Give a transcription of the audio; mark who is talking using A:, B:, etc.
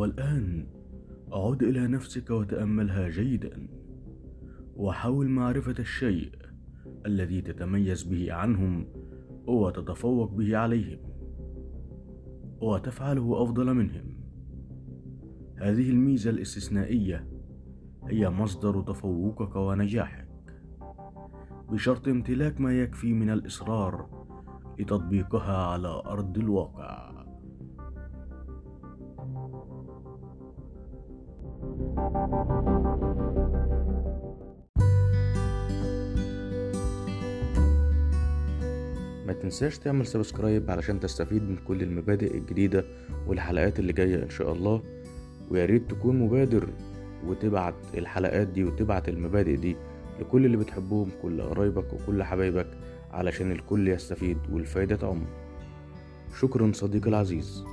A: والآن عد إلى نفسك وتأملها جيدا. وحاول معرفة الشيء الذي تتميز به عنهم وتتفوق به عليهم وتفعله أفضل منهم. هذه الميزة الاستثنائية هي مصدر تفوقك ونجاحك. بشرط امتلاك ما يكفي من الإصرار لتطبيقها على أرض الواقع.
B: ما تنساش تعمل سبسكرايب علشان تستفيد من كل المبادئ الجديدة والحلقات اللي جاية إن شاء الله. ويا ريت تكون مبادر وتبعت الحلقات دي وتبعت المبادئ دي لكل اللي بتحبهم كل قرايبك وكل حبايبك علشان الكل يستفيد والفايدة تعم. شكرا صديقي العزيز.